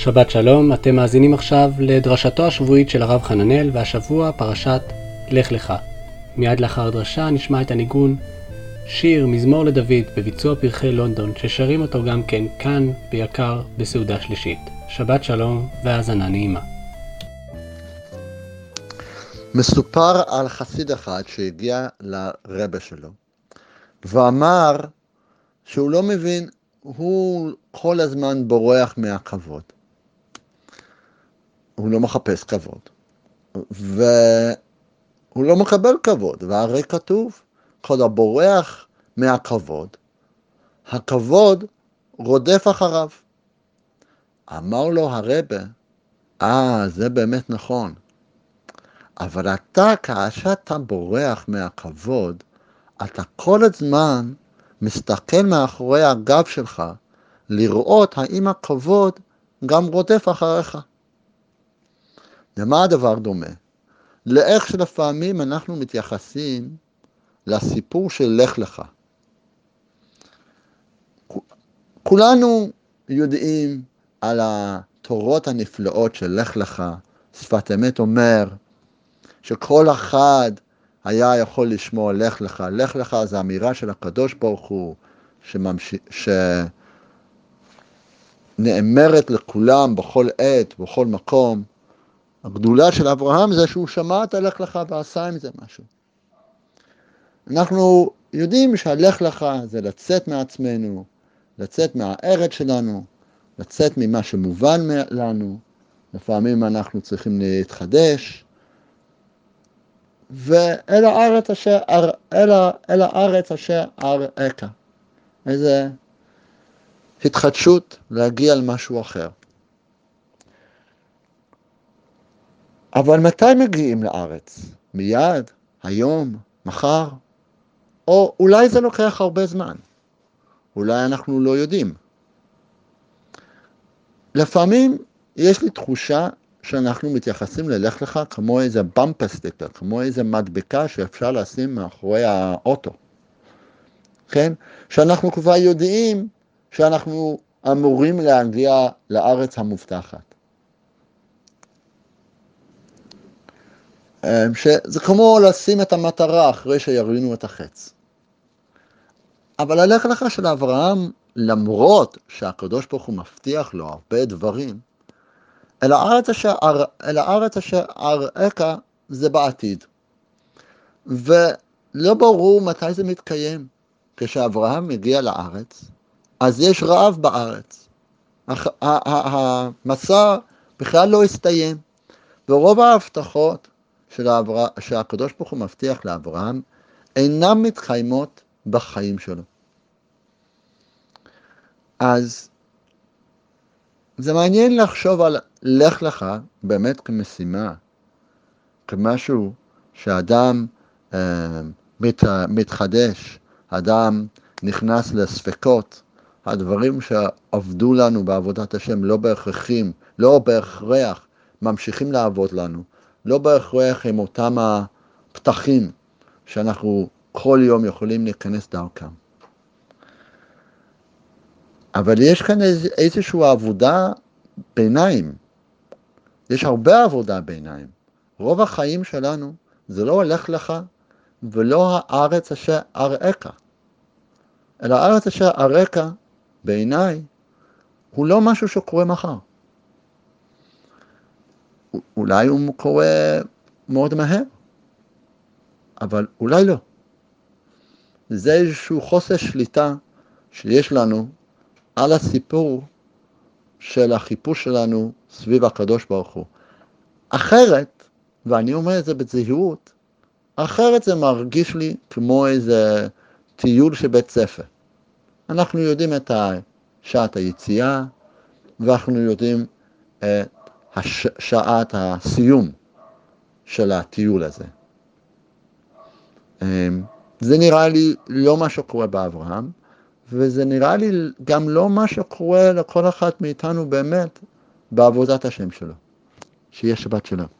שבת שלום, אתם מאזינים עכשיו לדרשתו השבועית של הרב חננאל, והשבוע פרשת לך לך. מיד לאחר הדרשה נשמע את הניגון שיר מזמור לדוד בביצוע פרחי לונדון, ששרים אותו גם כן כאן ביקר בסעודה שלישית. שבת שלום והאזנה נעימה. מסופר על חסיד אחד שהגיע לרבה שלו ואמר שהוא לא מבין, הוא כל הזמן בורח מהכבוד. הוא לא מחפש כבוד. והוא לא מקבל כבוד, והרי כתוב, כל הבורח מהכבוד, הכבוד רודף אחריו. אמר לו הרבה, אה, זה באמת נכון. אבל אתה, כאשר אתה בורח מהכבוד, אתה כל הזמן מסתכל מאחורי הגב שלך לראות האם הכבוד גם רודף אחריך. למה הדבר דומה? לאיך שלפעמים אנחנו מתייחסים לסיפור של לך לך. כולנו יודעים על התורות הנפלאות של לך לך, שפת אמת אומר שכל אחד היה יכול לשמוע לך לך. לך לך זה אמירה של הקדוש ברוך הוא, שממש... שנאמרת לכולם בכל עת, בכל מקום. הגדולה של אברהם זה שהוא שמע את הלך לך ועשה עם זה משהו. אנחנו יודעים שהלך לך זה לצאת מעצמנו, לצאת מהארץ שלנו, לצאת ממה שמובן לנו, לפעמים אנחנו צריכים להתחדש, ואל הארץ אשר, אל, אל הארץ אשר אראך. איזה התחדשות להגיע למשהו אחר. אבל מתי מגיעים לארץ? מיד? היום? מחר? או אולי זה לוקח הרבה זמן. אולי אנחנו לא יודעים. לפעמים יש לי תחושה שאנחנו מתייחסים ללך לך כמו איזה במפר סטיקר, כמו איזה מדבקה שאפשר לשים מאחורי האוטו. כן? שאנחנו כבר יודעים שאנחנו אמורים להגיע לארץ המובטחת. שזה כמו לשים את המטרה אחרי שירינו את החץ. אבל הלך לך של אברהם, למרות שהקדוש ברוך הוא מבטיח לו הרבה דברים, אל הארץ אשר, אל הארץ אשר אראך זה בעתיד. ולא ברור מתי זה מתקיים. כשאברהם מגיע לארץ, אז יש רעב בארץ. המסע בכלל לא הסתיים. ורוב ההבטחות של האבר... שהקדוש ברוך הוא מבטיח לאברהם אינן מתקיימות בחיים שלו. אז זה מעניין לחשוב על לך לך באמת כמשימה, כמשהו שאדם אה, מת, מתחדש, אדם נכנס לספקות, הדברים שעבדו לנו בעבודת השם לא בהכרחים, לא בהכרח ממשיכים לעבוד לנו, לא בהכרח עם אותם הפתחים שאנחנו כל יום יכולים להיכנס דרכם. אבל יש כאן איז, איזושהי עבודה ביניים. יש הרבה עבודה ביניים. רוב החיים שלנו זה לא הולך לך ולא הארץ אשר אראך. אלא הארץ אשר אראך, בעיניי, הוא לא משהו שקורה מחר. אולי הוא קורה מאוד מהר, אבל אולי לא. זה איזשהו חוסר שליטה שיש לנו על הסיפור של החיפוש שלנו סביב הקדוש ברוך הוא. אחרת, ואני אומר את זה בזהירות, אחרת זה מרגיש לי כמו איזה טיול של בית ספר. אנחנו יודעים את שעת היציאה, ואנחנו יודעים את שעת הסיום של הטיול הזה. אמ, זה נראה לי לא מה שקורה באברהם, וזה נראה לי גם לא מה שקורה לכל אחת מאיתנו באמת בעבודת השם שלו. שיהיה שבת שלום.